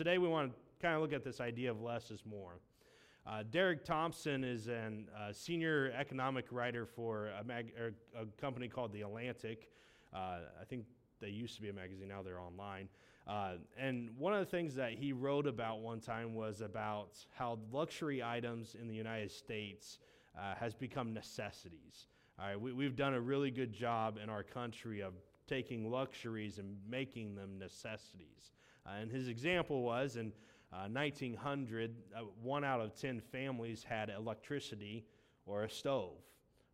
today we want to kind of look at this idea of less is more. Uh, Derek Thompson is a uh, senior economic writer for a, mag- a, company called The Atlantic. Uh, I think they used to be a magazine, now they're online. Uh, and one of the things that he wrote about one time was about how luxury items in the United States uh, has become necessities. All right, we, we've done a really good job in our country of taking luxuries and making them necessities. Uh, and his example was in uh, 1900, uh, one out of 10 families had electricity or a stove.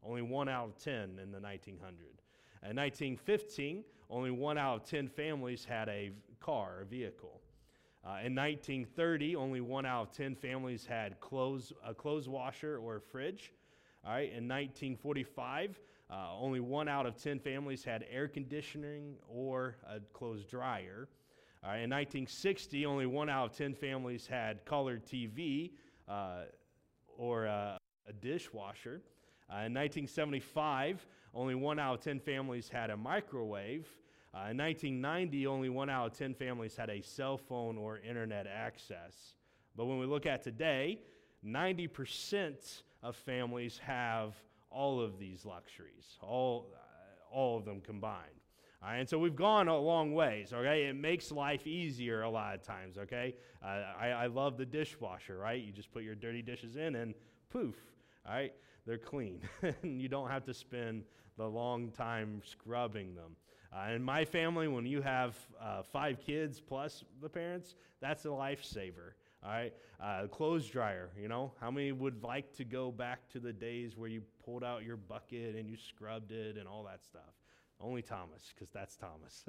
Only one out of 10 in the 1900. In 1915, only one out of 10 families had a car, a vehicle. Uh, in 1930, only one out of 10 families had clothes, a clothes washer or a fridge. All right, in 1945, uh, only one out of 10 families had air conditioning or a clothes dryer. Uh, in 1960, only one out of 10 families had color TV uh, or uh, a dishwasher. Uh, in 1975, only one out of 10 families had a microwave. Uh, in 1990, only one out of 10 families had a cell phone or internet access. But when we look at today, 90% of families have all of these luxuries, all, all of them combined. And so we've gone a long ways, okay? It makes life easier a lot of times, okay? Uh, I, I love the dishwasher, right? You just put your dirty dishes in and poof, all right? They're clean. and you don't have to spend the long time scrubbing them. Uh, in my family, when you have uh, five kids plus the parents, that's a lifesaver. All right, uh, clothes dryer. You know, how many would like to go back to the days where you pulled out your bucket and you scrubbed it and all that stuff? Only Thomas, because that's Thomas.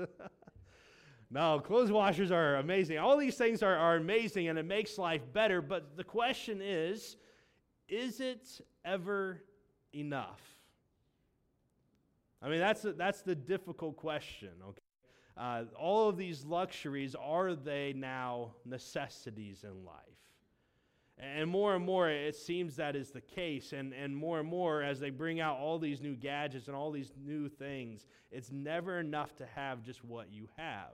no, clothes washers are amazing. All these things are, are amazing and it makes life better. But the question is is it ever enough? I mean, that's, a, that's the difficult question, okay? Uh, all of these luxuries, are they now necessities in life? And more and more, it seems that is the case. And, and more and more, as they bring out all these new gadgets and all these new things, it's never enough to have just what you have.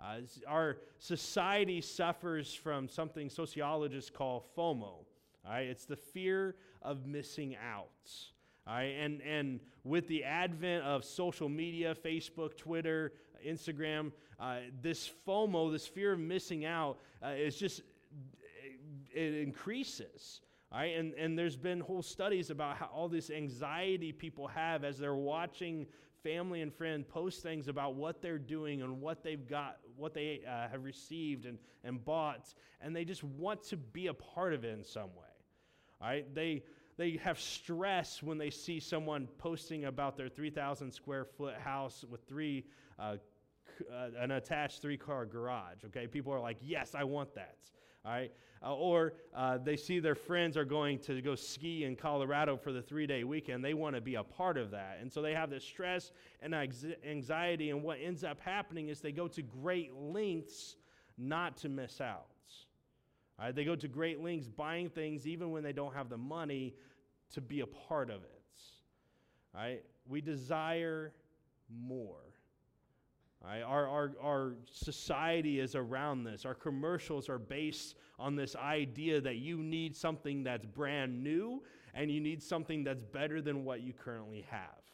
Uh, our society suffers from something sociologists call FOMO. Right? It's the fear of missing out. Right? And, and with the advent of social media, Facebook, Twitter, Instagram, uh, this FOMO, this fear of missing out, uh, is just, it increases. Right? And, and there's been whole studies about how all this anxiety people have as they're watching family and friend post things about what they're doing and what they've got, what they uh, have received and, and bought, and they just want to be a part of it in some way. All right? They, they have stress when they see someone posting about their 3,000 square foot house with three, uh, uh, an attached three car garage. Okay, people are like, yes, I want that. Right, uh, or uh, they see their friends are going to go ski in Colorado for the three day weekend. They want to be a part of that, and so they have this stress and anxiety. And what ends up happening is they go to great lengths not to miss out. All right, they go to great lengths buying things even when they don't have the money to be a part of it. All right, we desire more. Right? Our, our, our society is around this. Our commercials are based on this idea that you need something that's brand new and you need something that's better than what you currently have.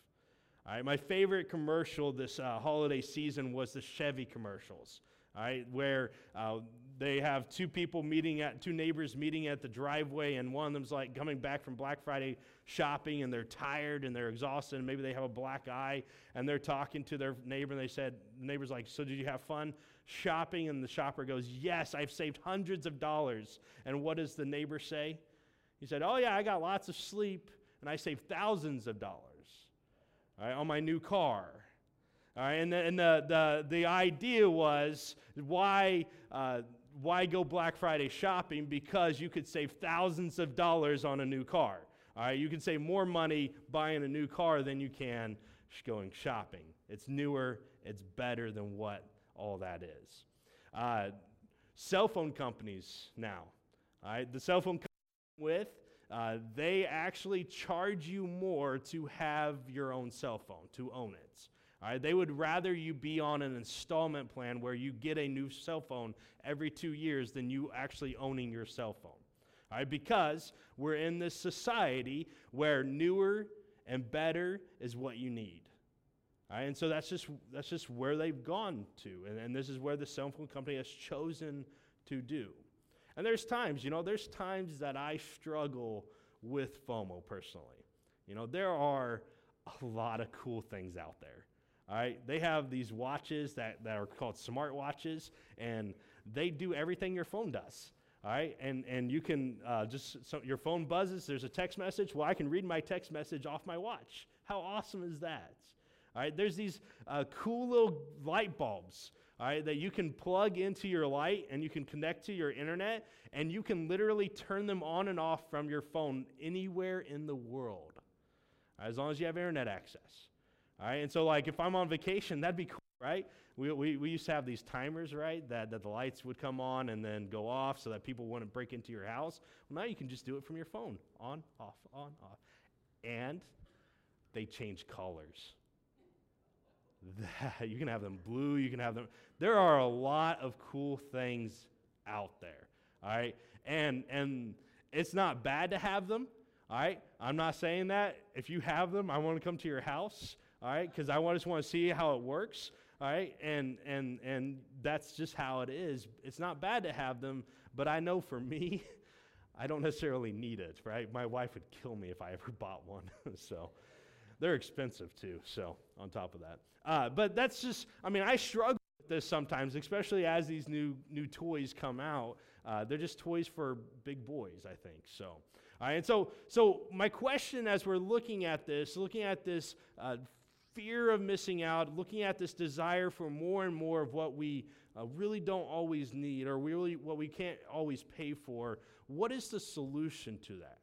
All right, my favorite commercial this uh, holiday season was the Chevy commercials. All right, where uh, they have two people meeting at two neighbors meeting at the driveway and one of them's like coming back from black friday shopping and they're tired and they're exhausted and maybe they have a black eye and they're talking to their neighbor and they said the neighbor's like so did you have fun shopping? And the shopper goes yes i've saved hundreds of dollars. And what does the neighbor say? He said oh yeah i got lots of sleep and i saved thousands of dollars right, on my new car. All right, and the, and the, the, the idea was why uh, why go Black Friday shopping? Because you could save thousands of dollars on a new car. All right, you can save more money buying a new car than you can going shopping. It's newer, it's better than what all that is. Uh, cell phone companies now, all right, the cell phone company with, uh, they actually charge you more to have your own cell phone, to own it. All right, they would rather you be on an installment plan where you get a new cell phone every two years than you actually owning your cell phone. All right, because we're in this society where newer and better is what you need. All right, and so that's just that's just where they've gone to, and, and this is where the cell phone company has chosen to do. And there's times, you know, there's times that I struggle with FOMO personally. You know, there are a lot of cool things out there. All right, they have these watches that, that are called smart watches, and they do everything your phone does. All right, and, and you can uh, just, so your phone buzzes, there's a text message. Well, I can read my text message off my watch. How awesome is that? All right, there's these uh, cool little light bulbs all right, that you can plug into your light and you can connect to your internet and you can literally turn them on and off from your phone anywhere in the world, right, as long as you have internet access. All right, and so like if I'm on vacation, that'd be cool, right? We, we, we used to have these timers, right, that, that the lights would come on and then go off so that people wouldn't break into your house. Well, now you can just do it from your phone on, off, on, off. And they change colors that you can have them blue you can have them there are a lot of cool things out there all right and and it's not bad to have them all right i'm not saying that if you have them i want to come to your house all right? Because i just want to see how it works all right? And and and that's just how it is. It's not bad to have them but i know for me i don't necessarily need it right? My wife would kill me if i ever bought one so. They're expensive too so on top of that. Uh, but that's just, I mean, I struggle with this sometimes, especially as these new, new toys come out. Uh, they're just toys for big boys, I think. So, all right, and so, so my question as we're looking at this, looking at this uh, fear of missing out, looking at this desire for more and more of what we uh, really don't always need or really what we can't always pay for, what is the solution to that?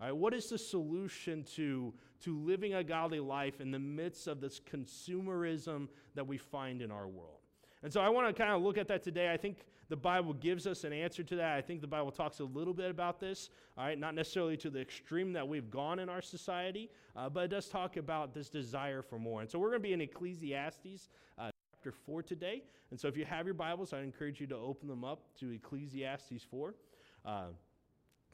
All right, what is the solution to, to living a godly life in the midst of this consumerism that we find in our world? And so I want to kind of look at that today. I think the Bible gives us an answer to that. I think the Bible talks a little bit about this, all right, not necessarily to the extreme that we've gone in our society, uh, but it does talk about this desire for more. And so we're going to be in Ecclesiastes uh, chapter 4 today. And so if you have your Bibles, I encourage you to open them up to Ecclesiastes 4. Uh,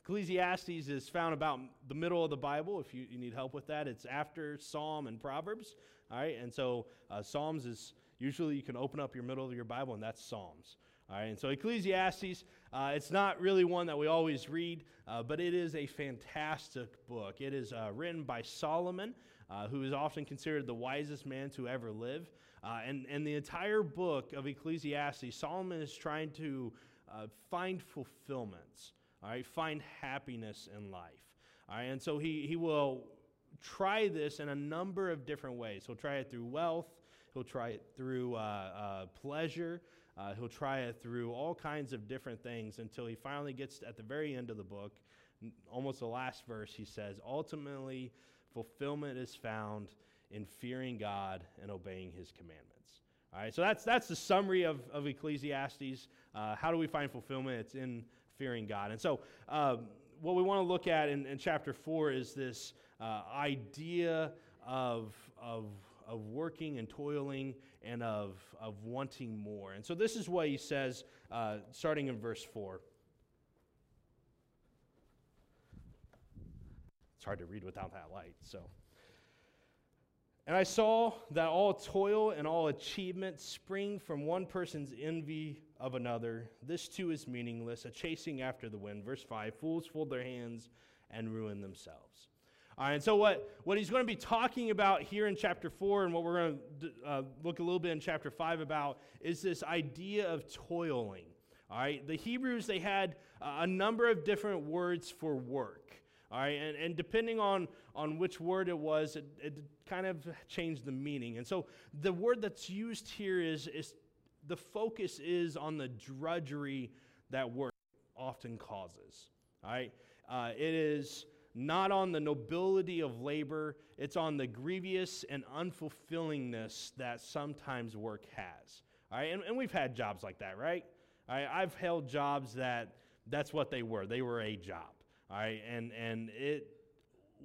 Ecclesiastes is found about the middle of the Bible. If you, you, need help with that, it's after Psalm and Proverbs. All right, and so uh, Psalms is usually you can open up your middle of your Bible, and that's Psalms. All right, and so Ecclesiastes, uh, it's not really one that we always read, uh, but it is a fantastic book. It is uh, written by Solomon, uh, who is often considered the wisest man to ever live. Uh, and, and the entire book of Ecclesiastes, Solomon is trying to find fulfillments all right, find happiness in life. All right, and so he, he will try this in a number of different ways. He'll try it through wealth, he'll try it through uh, uh, pleasure, uh, he'll try it through all kinds of different things until he finally gets at the very end of the book, almost the last verse, he says, Ultimately, fulfillment is found in fearing God and obeying his commandments. All right, so that's, that's the summary of, of Ecclesiastes. Uh, how do we find fulfillment? It's in fearing God. And so, um, what we want to look at in, in chapter 4 is this uh, idea of, of, of working and toiling and of, of wanting more. And so, this is what he says uh, starting in verse 4. It's hard to read without that light, so. And I saw that all toil and all achievement spring from one person's envy of another. This too is meaningless, a chasing after the wind. Verse 5 Fools fold their hands and ruin themselves. And so what, what he's going to be talking about here in chapter 4 and what we're going to uh, look a little bit in chapter 5 about is this idea of toiling. All right, the Hebrews, they had a number of different words for work. All right, and, and depending on, on which word it was, it, it kind of changed the meaning. And so the word that's used here is, is the focus is on the drudgery that work often causes. All right, uh, it is not on the nobility of labor, it's on the grievous and unfulfillingness that sometimes work has. All right, and, and we've had jobs like that, right? All right, I've held jobs that that's what they were. They were a job. All right, and, and it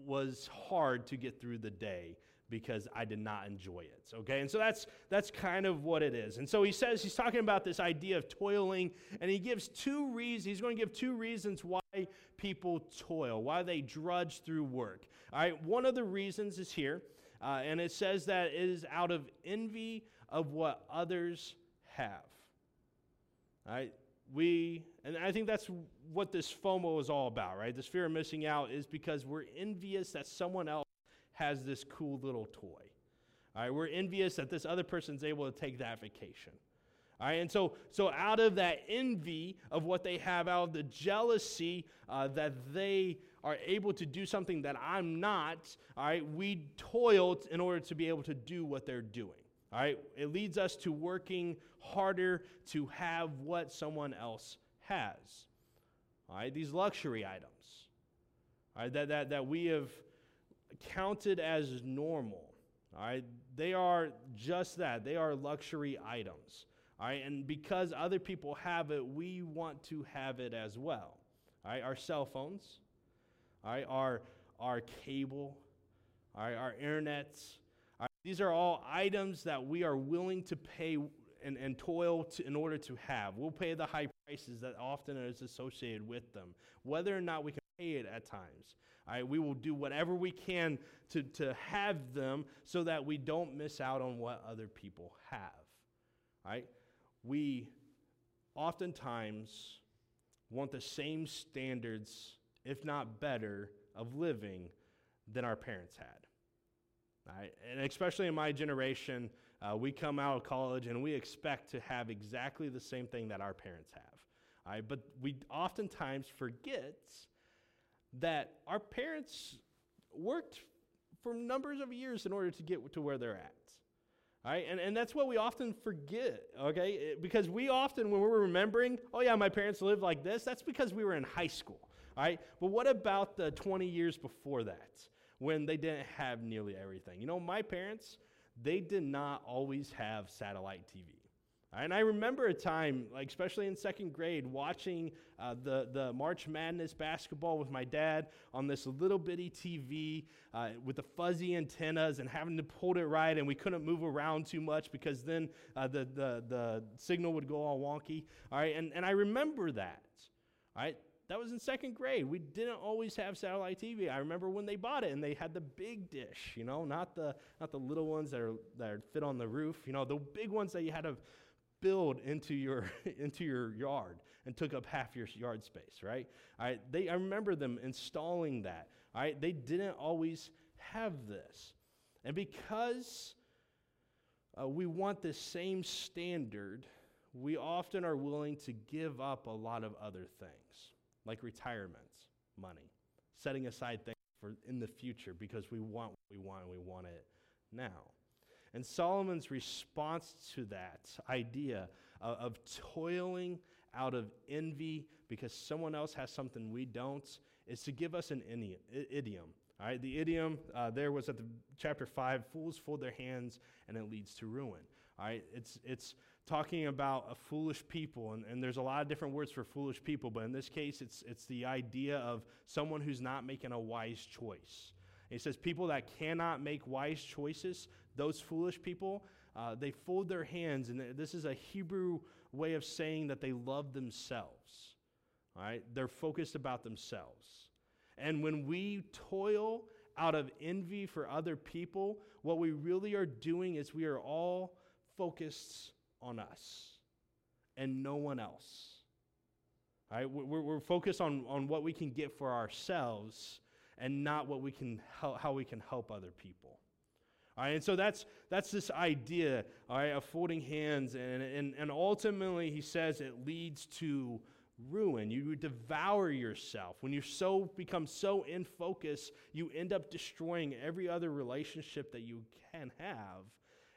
was hard to get through the day because I did not enjoy it. Okay, and so that's that's kind of what it is. And so he says he's talking about this idea of toiling, and he gives two reasons. He's going to give two reasons why people toil, why they drudge through work. All right, one of the reasons is here, uh, and it says that it is out of envy of what others have. All right, we, and I think that's what this FOMO is all about, right? This fear of missing out is because we're envious that someone else has this cool little toy. All right, we're envious that this other person's able to take that vacation. All right, and so, so out of that envy of what they have, out of the jealousy uh, that they are able to do something that I'm not, all right, we toil in order to be able to do what they're doing. All right, it leads us to working harder to have what someone else has. All right, these luxury items, all right, that, that, that we have counted as normal. All right, they are just that. They are luxury items. All right, and because other people have it, we want to have it as well. All right, our cell phones, all right, our, our cable, all right, our internets. All right, these are all items that we are willing to pay and, and toil to, in order to have. We'll pay the high prices that often is associated with them, whether or not we can pay it at times. All right, we will do whatever we can to, to have them so that we don't miss out on what other people have. All right? We oftentimes want the same standards, if not better, of living than our parents had. Right? And especially in my generation, uh, we come out of college and we expect to have exactly the same thing that our parents have. Right? But we oftentimes forget that our parents worked for numbers of years in order to get to where they're at. Right? And, and that's what we often forget, okay? Eh, because we often, when we're remembering, oh yeah, my parents lived like this, that's because we were in high school, right? But what about the 20 years before that when they didn't have nearly everything? You know, my parents, they did not always have satellite TV. And I remember a time, like especially in second grade, watching uh, the, the March Madness basketball with my dad on this little bitty TV uh, with the fuzzy antennas and having to hold it right, and we couldn't move around too much because then uh, the, the, the signal would go all wonky. All right, and, and I remember that. All right, that was in second grade. We didn't always have satellite TV. I remember when they bought it and they had the big dish, you know, not the not the little ones that are that fit on the roof, you know, the big ones that you had to build into your into your yard and took up half your yard space, right? All right, they I remember them installing that. All right, they didn't always have this. And because uh, we want the same standard, we often are willing to give up a lot of other things, like retirements, money, setting aside things for in the future because we want what we want and we want it now. And Solomon's response to that idea of, of toiling out of envy because someone else has something we don't is to give us an idiom. All right, the idiom uh, there was at the chapter five: "Fools fold their hands, and it leads to ruin." All right, it's it's talking about a foolish people, and, and there's a lot of different words for foolish people, but in this case, it's it's the idea of someone who's not making a wise choice. he says people that cannot make wise choices, those foolish people, uh, they fold their hands, and this is a Hebrew way of saying that they love themselves. All right? They're focused about themselves. And when we toil out of envy for other people, what we really are doing is we are all focused on us and no one else. All right? We're, we're focused on, on what we can get for ourselves and not what we can, how, how we can help other people. All right, and so that's, that's this idea all right, of folding hands. And, and, and ultimately, he says it leads to ruin. You devour yourself. When you so become so in focus, you end up destroying every other relationship that you can have.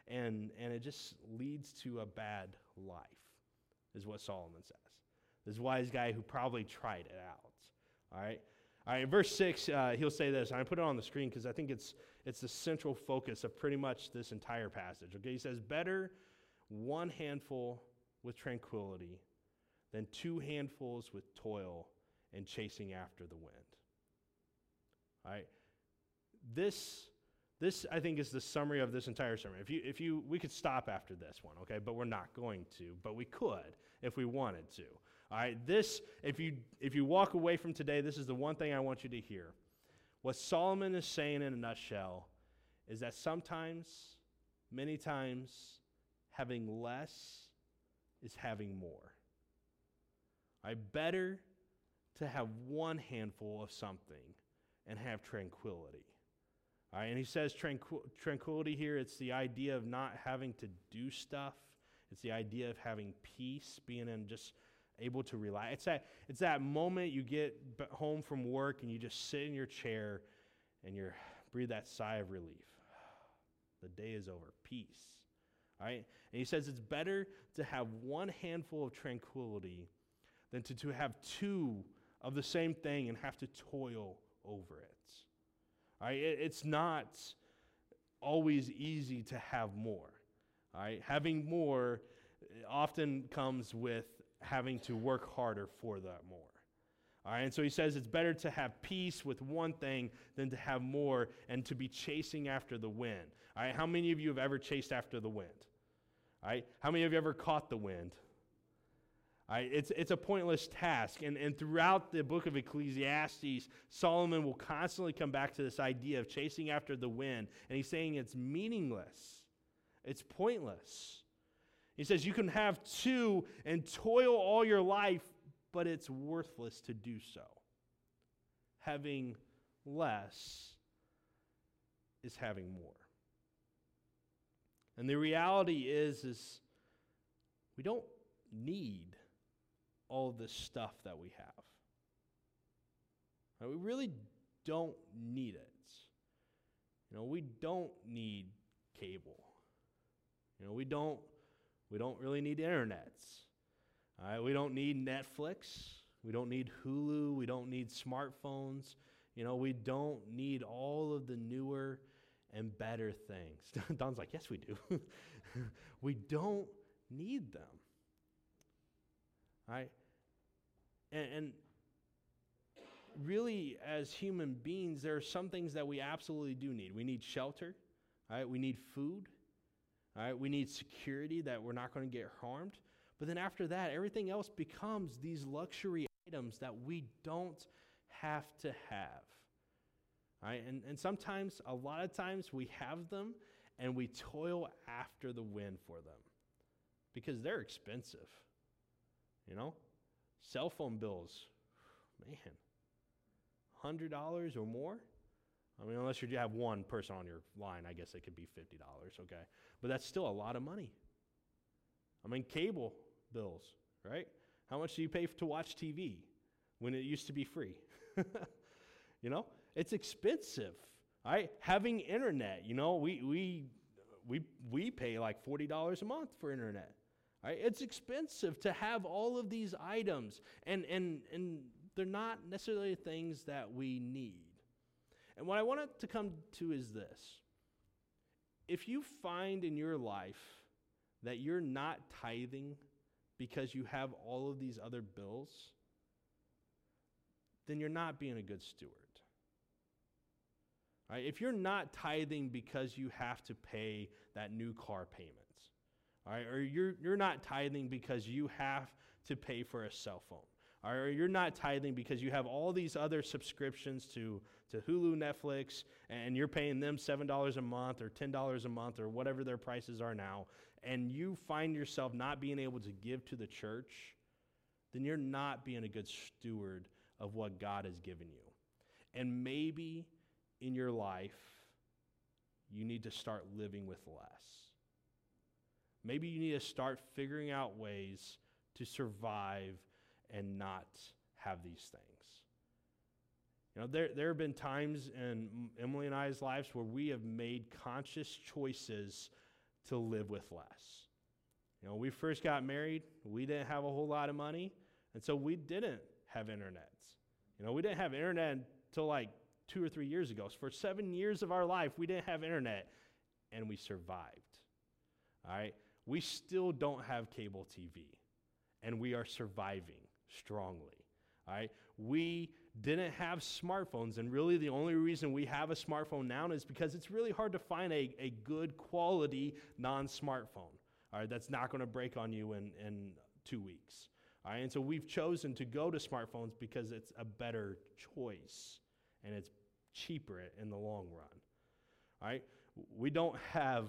And, and it just leads to a bad life, is what Solomon says. This wise guy who probably tried it out. All right? All right, in verse 6, uh, he'll say this. I put it on the screen because I think it's, it's the central focus of pretty much this entire passage. Okay, he says, Better one handful with tranquility than two handfuls with toil and chasing after the wind. All right, this, this I think is the summary of this entire sermon. If you if you we could stop after this one, okay, but we're not going to, but we could if we wanted to. All right, this if you if you walk away from today, this is the one thing I want you to hear. What Solomon is saying in a nutshell is that sometimes, many times, having less is having more. I better to have one handful of something and have tranquility. All right, and he says tranquil- tranquility here, it's the idea of not having to do stuff. It's the idea of having peace, being in just able to relax. It's that, it's that moment you get home from work and you just sit in your chair and you breathe that sigh of relief. The day is over. Peace. All right? And he says it's better to have one handful of tranquility than to, to have two of the same thing and have to toil over it. All right? It, it's not always easy to have more. All right? Having more often comes with having to work harder for that more. All right, and so he says it's better to have peace with one thing than to have more and to be chasing after the wind. All right, how many of you have ever chased after the wind? All right, how many of you ever caught the wind? It's, it's a pointless task. And, and throughout the book of Ecclesiastes, Solomon will constantly come back to this idea of chasing after the wind. And he's saying it's meaningless, it's pointless. He says you can have two and toil all your life, but it's worthless to do so. Having less is having more. And the reality is is we don't need all this stuff that we have. Right? We really don't need it. You know, we don't need cable. You know, we don't we don't really need internet. All right, we don't need Netflix. We don't need Hulu. We don't need smartphones. You know, we don't need all of the newer and better things. Don's like, yes, we do. we don't need them. All right? And, and really, as human beings, there are some things that we absolutely do need. We need shelter, all right? We need food, all right? We need security that we're not going to get harmed. But then after that, everything else becomes these luxury items that we don't have to have. All right? And, and sometimes, a lot of times, we have them and we toil after the wind for them because they're expensive. You know? Cell phone bills, man, $100 or more? I mean, unless you have one person on your line, I guess it could be $50, okay? But that's still a lot of money. I mean, cable bills, right? How much do you pay to watch TV when it used to be free? you know, it's expensive. Right? Having internet, you know, we, we, we, we pay like $40 a month for internet. Right? It's expensive to have all of these items, and, and, and they're not necessarily things that we need. And what I wanted to come to is this if you find in your life that you're not tithing because you have all of these other bills, then you're not being a good steward. Right? If you're not tithing because you have to pay that new car payment, all right, or you're, you're not tithing because you have to pay for a cell phone, or you're not tithing because you have all these other subscriptions to, to Hulu, Netflix, and you're paying them $7 a month or $10 a month or whatever their prices are now, and you find yourself not being able to give to the church, then you're not being a good steward of what God has given you. And maybe in your life, you need to start living with less. Maybe you need to start figuring out ways to survive and not have these things. You know, there, there have been times in Emily and I's lives where we have made conscious choices to live with less. You know, we first got married, we didn't have a whole lot of money, and so we didn't have internet. You know, we didn't have internet until like two or three years ago. So for seven years of our life, we didn't have internet, and we survived. All right? we still don't have cable TV, and we are surviving strongly. All right, we didn't have smartphones, and really the only reason we have a smartphone now is because it's really hard to find a, a good quality non smartphone. Right, that's not going to break on you in, in two weeks. All right, and so we've chosen to go to smartphones because it's a better choice and it's cheaper in the long run. All right, we don't have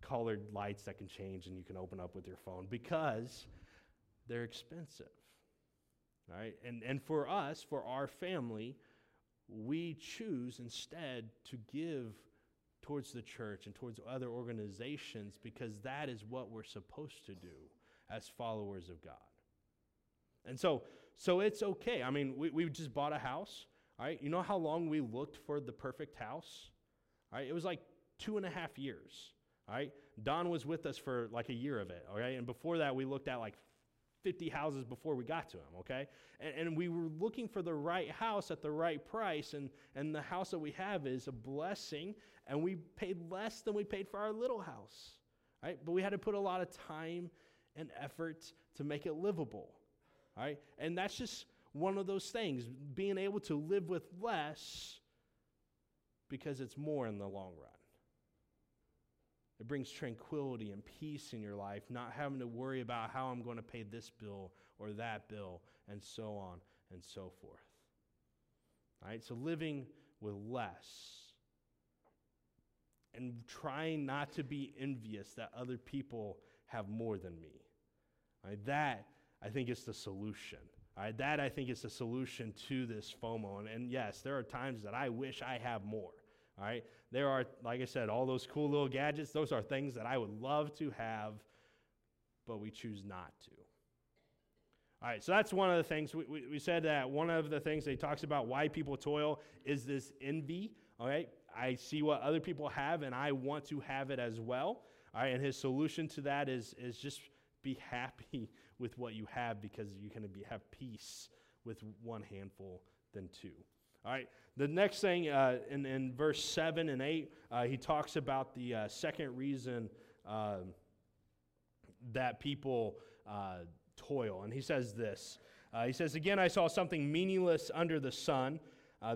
colored lights that can change and you can open up with your phone because they're expensive. All right, and, and for us, for our family, we choose instead to give towards the church and towards other organizations because that is what we're supposed to do as followers of God. And so, so it's okay. I mean, we, we just bought a house. All right. You know how long we looked for the perfect house? All right. It was like two and a half years. All right. Don was with us for like a year of it. All right. And before that, we looked at like 50 houses before we got to him, okay? And, and, we were looking for the right house at the right price, and, and the house that we have is a blessing, and we paid less than we paid for our little house, right? But we had to put a lot of time and effort to make it livable, right? And that's just one of those things, being able to live with less because it's more in the long run. It brings tranquility and peace in your life, not having to worry about how I'm going to pay this bill or that bill, and so on and so forth. All right, so living with less and trying not to be envious that other people have more than me. That I think is the solution. Right, that I think is the solution to this FOMO. And, and yes, there are times that I wish I have more. All right. There are, like I said, all those cool little gadgets. Those are things that I would love to have, but we choose not to. All right, so that's one of the things. We, we, we said that one of the things that he talks about why people toil is this envy. All right, I see what other people have and I want to have it as well. All right, and his solution to that is, is just be happy with what you have because you can be, have peace with one handful than two. All right. The next thing uh, in, in verse 7 and 8, uh, he talks about the uh, second reason uh, that people uh, toil. And he says this uh, He says, Again, I saw something meaningless under the sun.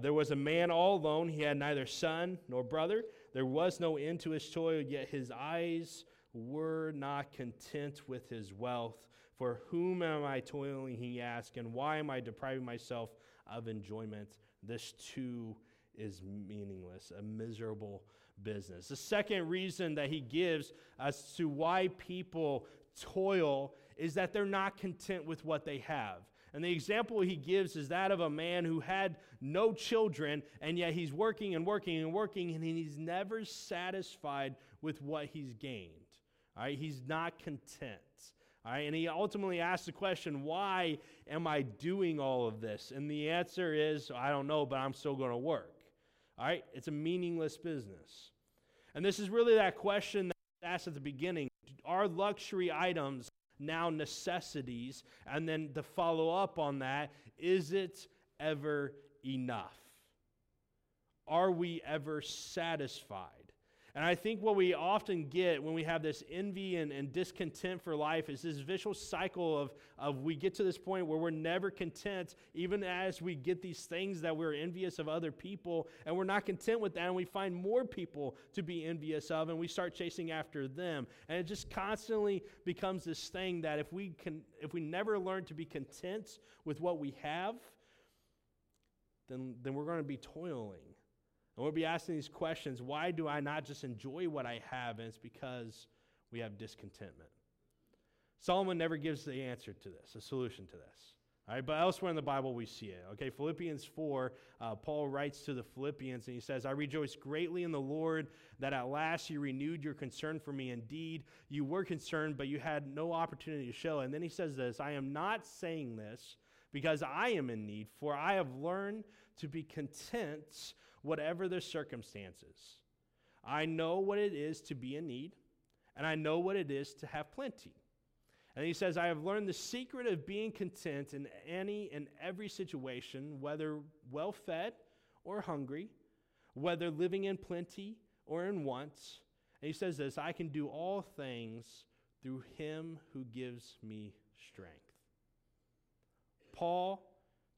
there was a man all alone. He had neither son nor brother. There was no end to his toil, yet his eyes were not content with his wealth. For whom am I toiling, he asked, and why am I depriving myself of enjoyment? This too is meaningless, a miserable business. The second reason that he gives as to why people toil is that they're not content with what they have. And the example he gives is that of a man who had no children, and yet he's working and working and working, and he's never satisfied with what he's gained. All right, he's not content. All right, and he ultimately asks the question, why am I doing all of this? And the answer is, I don't know, but I'm still going to work. All right, it's a meaningless business. And this is really that question that was asked at the beginning Are luxury items now necessities? And then to follow up on that, is it ever enough? Are we ever satisfied? And I think what we often get when we have this envy and, and discontent for life is this vicious cycle of, of we get to this point where we're never content, even as we get these things that we're envious of other people, and we're not content with that, and we find more people to be envious of, and we start chasing after them. And it just constantly becomes this thing that if we can if we never learn to be content with what we have, then, then we're going to be toiling and we'll be asking these questions why do I not just enjoy what I have? And it's because we have discontentment. Solomon never gives the answer to this, a solution to this. All right, but elsewhere in the Bible we see it. Okay, Philippians 4, uh, Paul writes to the Philippians and he says, I rejoice greatly in the Lord that at last you renewed your concern for me. Indeed, you were concerned, but you had no opportunity to show. And then he says this I am not saying this because I am in need, for I have learned to be content whatever the circumstances. I know what it is to be in need, and I know what it is to have plenty. And he says, I have learned the secret of being content in any and every situation, whether well fed or hungry, whether living in plenty or in want. And he says this I can do all things through him who gives me strength. Paul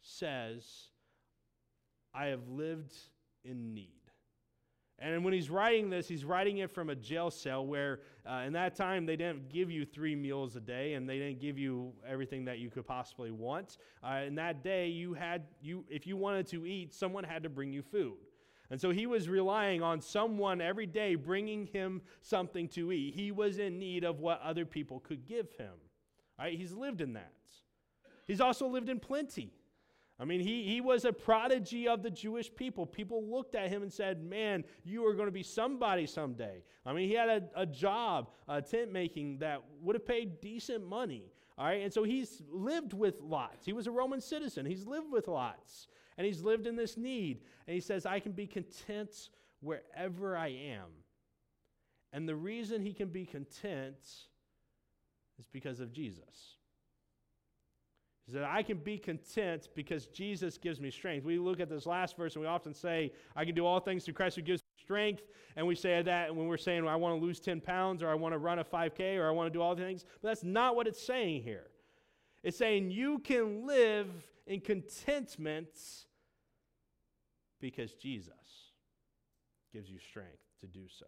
says, I have lived in need. And when he's writing this, he's writing it from a jail cell where, uh, in that time, they didn't give you three meals a day, and they didn't give you everything that you could possibly want. Uh, in that day, you had you if you wanted to eat, someone had to bring you food. And so he was relying on someone every day bringing him something to eat. He was in need of what other people could give him. Right? He's lived in that. He's also lived in plenty. I mean, he, he was a prodigy of the Jewish people. People looked at him and said, Man, you are going to be somebody someday. I mean, he had a, a job, a tent making, that would have paid decent money. All right, and so he's lived with lots. He was a Roman citizen, he's lived with lots, and he's lived in this need. And he says, I can be content wherever I am. And the reason he can be content is because of Jesus. He said, I can be content because Jesus gives me strength. We look at this last verse and we often say, I can do all things through Christ who gives me strength. And we say that when we're saying, well, I want to lose 10 pounds or I want to run a 5K or I want to do all the things. But that's not what it's saying here. It's saying you can live in contentment because Jesus gives you strength to do so.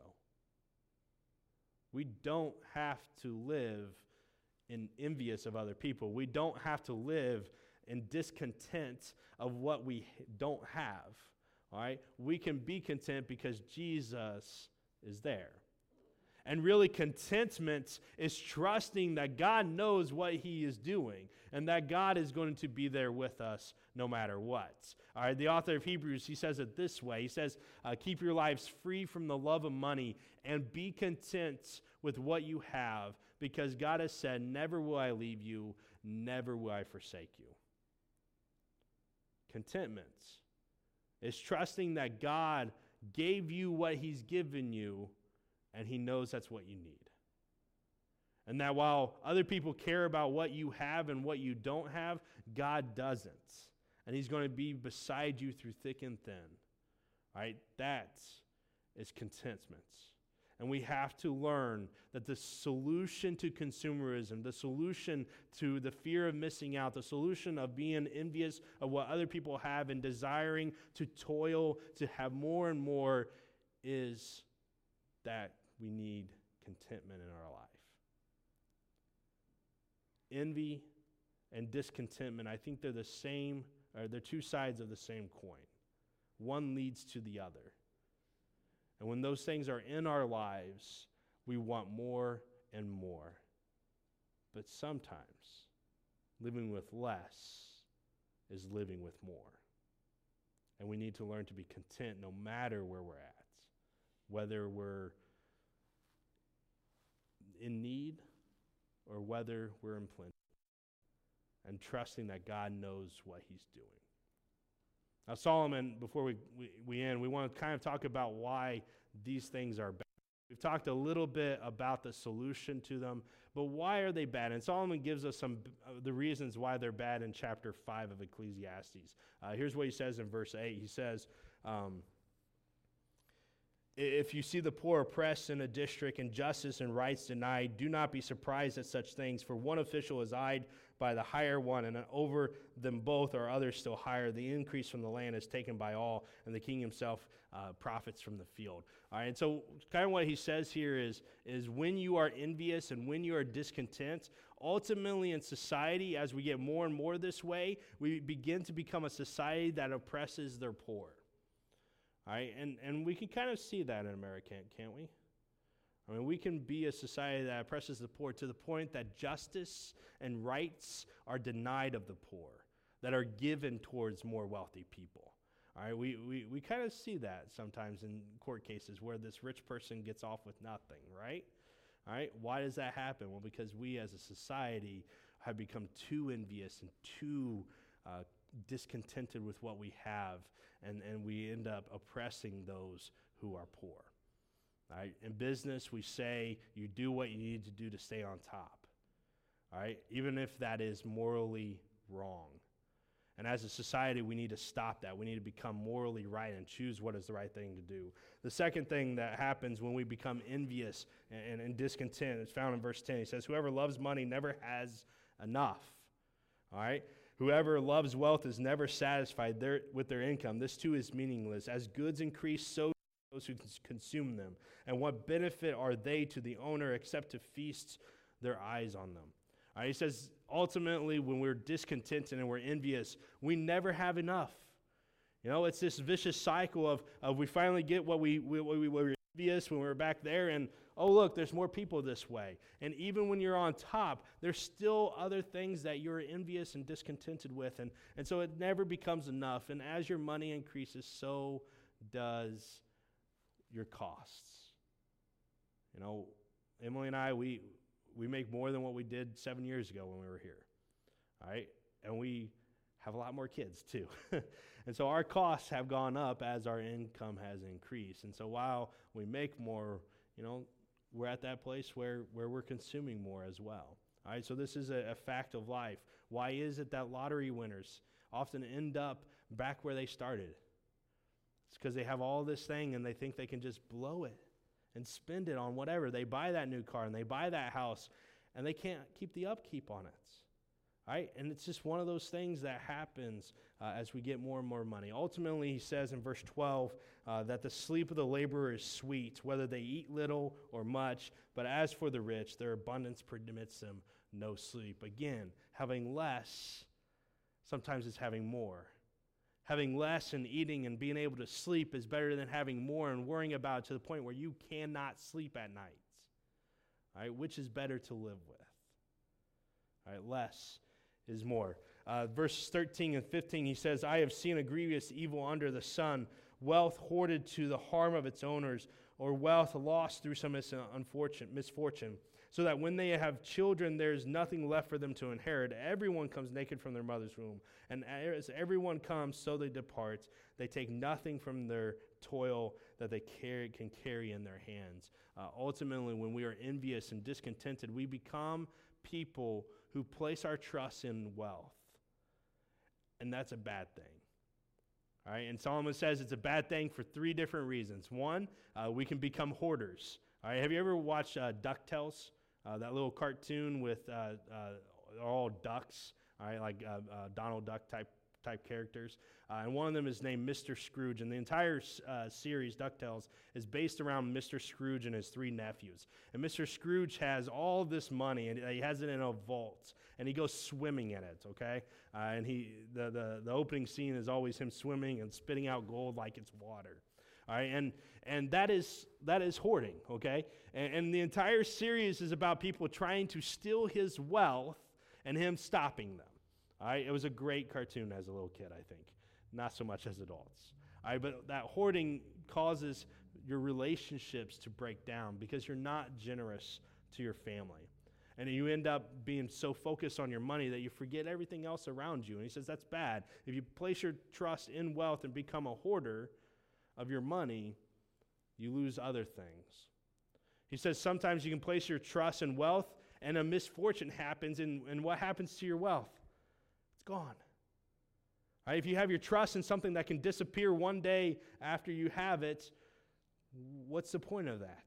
We don't have to live in envious of other people. We don't have to live in discontent of what we don't have. All right? We can be content because Jesus is there. And really, contentment is trusting that God knows what He is doing and that God is going to be there with us no matter what. All right, the author of Hebrews, he says it this way He says, uh, Keep your lives free from the love of money and be content with what you have because God has said, Never will I leave you, never will I forsake you. Contentment is trusting that God gave you what He's given you, and He knows that's what you need. And that while other people care about what you have and what you don't have, God doesn't. And He's going to be beside you through thick and thin. Right? That is contentment. And we have to learn that the solution to consumerism, the solution to the fear of missing out, the solution of being envious of what other people have and desiring to toil to have more and more is that we need contentment in our life. Envy and discontentment, I think they're the same, or they're two sides of the same coin. One leads to the other. And when those things are in our lives, we want more and more. But sometimes living with less is living with more. And we need to learn to be content no matter where we're at, whether we're in need or whether we're in plenty, and trusting that God knows what He's doing. Now, Solomon, before we, we, we end, we want to kind of talk about why these things are bad. We've talked a little bit about the solution to them, but why are they bad? And Solomon gives us some uh, the reasons why they're bad in chapter 5 of Ecclesiastes. Uh, here's what he says in verse 8. He says, um, if you see the poor oppressed in a district and justice and rights denied, do not be surprised at such things, for one official is eyed by the higher one, and over them both are others still higher. The increase from the land is taken by all, and the king himself uh, profits from the field. All right, and so kind of what he says here is, is when you are envious and when you are discontent, ultimately in society, as we get more and more this way, we begin to become a society that oppresses their poor. All right, And, and we can kind of see that in America, can't we? I mean, we can be a society that oppresses the poor to the point that justice and rights are denied of the poor, that are given towards more wealthy people. All right, we, we, we kind of see that sometimes in court cases where this rich person gets off with nothing, right? All right, why does that happen? Well, because we as a society have become too envious and too uh, discontented with what we have, and, and we end up oppressing those who are poor. Right? In business, we say you do what you need to do to stay on top. All right? Even if that is morally wrong. And as a society, we need to stop that. We need to become morally right and choose what is the right thing to do. The second thing that happens when we become envious and, and, and discontent is found in verse 10. He says, Whoever loves money never has enough. All right? Whoever loves wealth is never satisfied their, with their income. This too is meaningless. As goods increase, so those who consume them. And what benefit are they to the owner except to feast their eyes on them? He says, ultimately, when we're discontented and we're envious, we never have enough. You know, it's this vicious cycle of, of we finally get what we, we, we, we were envious when we were back there, and oh, look, there's more people this way. And even when you're on top, there's still other things that you're envious and discontented with. And, and so it never becomes enough. And as your money increases, so does your costs. You know, Emily and I, we, we make more than what we did seven years ago when we were here. All right? And we have a lot more kids too. and so our costs have gone up as our income has increased. And so while we make more, you know, we're at that place where, where we're consuming more as well. All right, so this is a, a fact of life. Why is it that lottery winners often end up back where they started? It's because they have all this thing and they think they can just blow it and spend it on whatever. They buy that new car and they buy that house and they can't keep the upkeep on it. Right? And it's just one of those things that happens uh, as we get more and more money. Ultimately, he says in verse 12 uh, that the sleep of the laborer is sweet, whether they eat little or much. But as for the rich, their abundance permits them no sleep. Again, having less sometimes is having more. Having less and eating and being able to sleep is better than having more and worrying about it to the point where you cannot sleep at night. All right, which is better to live with? All right, less is more. Uh, verse 13 and 15, he says, I have seen a grievous evil under the sun, wealth hoarded to the harm of its owners, or wealth lost through some unfortunate misfortune, so that when they have children, there is nothing left for them to inherit. Everyone comes naked from their mother's womb, and as everyone comes, so they depart. They take nothing from their toil that they carry, can carry in their hands. Uh, ultimately, when we are envious and discontented, we become people who place our trust in wealth. And that's a bad thing. All right, and Solomon says it's a bad thing for three different reasons. One, uh, we can become hoarders. All right, have you ever watched uh, DuckTales? Uh, that little cartoon with uh, uh, all ducks, all right, like uh, Donald Duck type type characters. Uh, and one of them is named Mr. Scrooge. And the entire uh, series, DuckTales, is based around Mr. Scrooge and his three nephews. And Mr. Scrooge has all this money, and he has it in a vault, and he goes swimming in it, okay? Uh, and he, the, the, the opening scene is always him swimming and spitting out gold like it's water. All right, and, and that, is, that is hoarding, okay? And, and the entire series is about people trying to steal his wealth and him stopping them. All right, it was a great cartoon as a little kid, I think. Not so much as adults. All right, but that hoarding causes your relationships to break down because you're not generous to your family. And you end up being so focused on your money that you forget everything else around you. And he says that's bad. If you place your trust in wealth and become a hoarder of your money, you lose other things. He says sometimes you can place your trust in wealth and a misfortune happens, and, and what happens to your wealth? It's gone. Right, if you have your trust in something that can disappear one day after you have it, what's the point of that?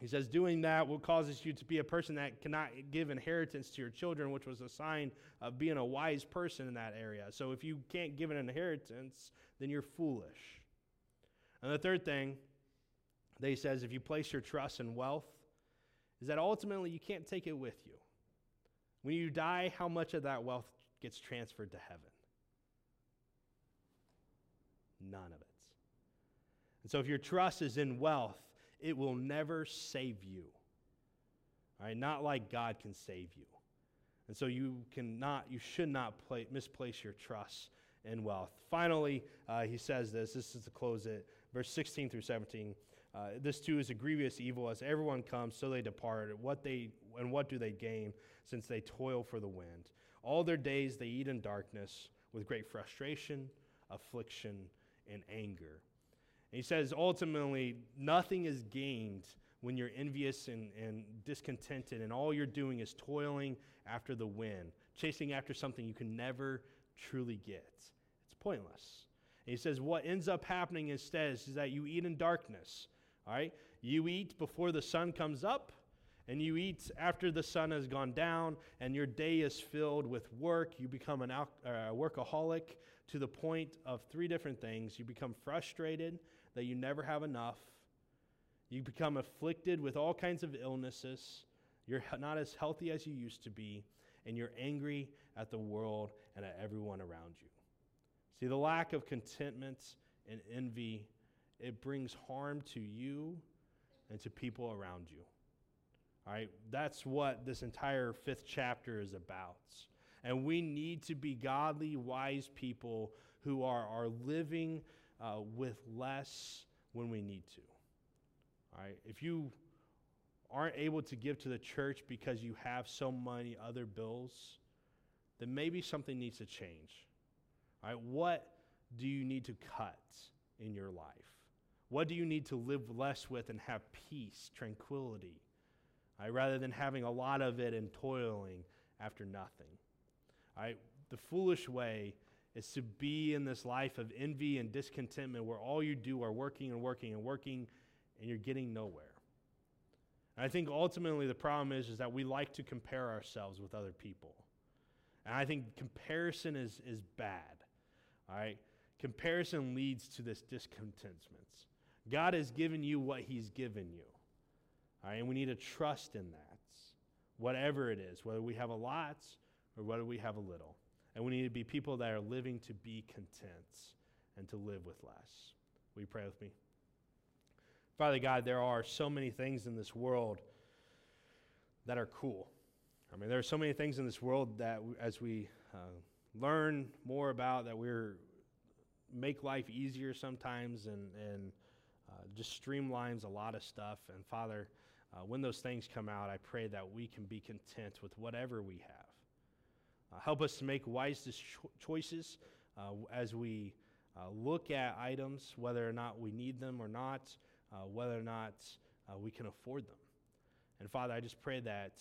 He says, doing that will causes you to be a person that cannot give inheritance to your children, which was a sign of being a wise person in that area. So if you can't give an inheritance, then you're foolish. And the third thing that he says, if you place your trust in wealth, is that ultimately you can't take it with you. When you die, how much of that wealth gets transferred to heaven? None of it. And so if your trust is in wealth, it will never save you. All right, not like God can save you. And so you cannot, you should not play, misplace your trust in wealth. Finally, uh, he says this. This is to close it. Verse 16 through 17. Uh, this too is a grievous evil. As everyone comes, so they depart. What they and what do they gain? since they toil for the wind. All their days they eat in darkness with great frustration, affliction, and anger. And he says ultimately, nothing is gained when you're envious and, and discontented, and all you're doing is toiling after the wind, chasing after something you can never truly get. Pointless. And he says, what ends up happening instead is that you eat in darkness. All right? You eat before the sun comes up, and you eat after the sun has gone down, and your day is filled with work. You become an al- uh, workaholic to the point of three different things. You become frustrated that you never have enough. You become afflicted with all kinds of illnesses. You're not as healthy as you used to be, and you're angry at the world and at everyone around you. See, the lack of contentment and envy, it brings harm to you and to people around you. All right, that's what this entire fifth chapter is about. And we need to be godly, wise people who are, are living uh, with less when we need to. All right, if you aren't able to give to the church because you have so many other bills, then maybe something needs to change. What do you need to cut in your life? What do you need to live less with and have peace, tranquility? right, rather than having a lot of it and toiling after nothing. The foolish way is to be in this life of envy and discontentment where all you do are working and working and working and you're getting nowhere. And I think ultimately the problem is, is that we like to compare ourselves with other people. And I think comparison is, is bad. All right? Comparison leads to this discontentment. God has given you what He's given you. All right, and we need to trust in that, whatever it is, whether we have a lot or whether we have a little. And we need to be people that are living to be content and to live with less. Will you pray with me? Father God, there are so many things in this world that are cool. I mean, there are so many things in this world that, as we uh, learn more about, that we're make life easier sometimes and and uh, just streamlines a lot of stuff. And Father, uh, when those things come out, I pray that we can be content with whatever we have. Uh, help us to make wise cho- choices uh, as we uh, look at items, whether or not we need them or not, uh, whether or not we can afford them. And Father, I just pray that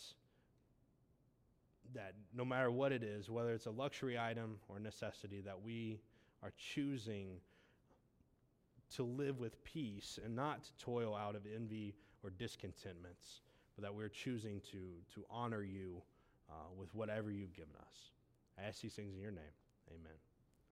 that no matter what it is, whether it's a luxury item or necessity, that we are choosing to live with peace and not to toil out of envy or discontentments, but that we're choosing to, to honor you uh, with whatever you've given us. I ask these things in your name. Amen.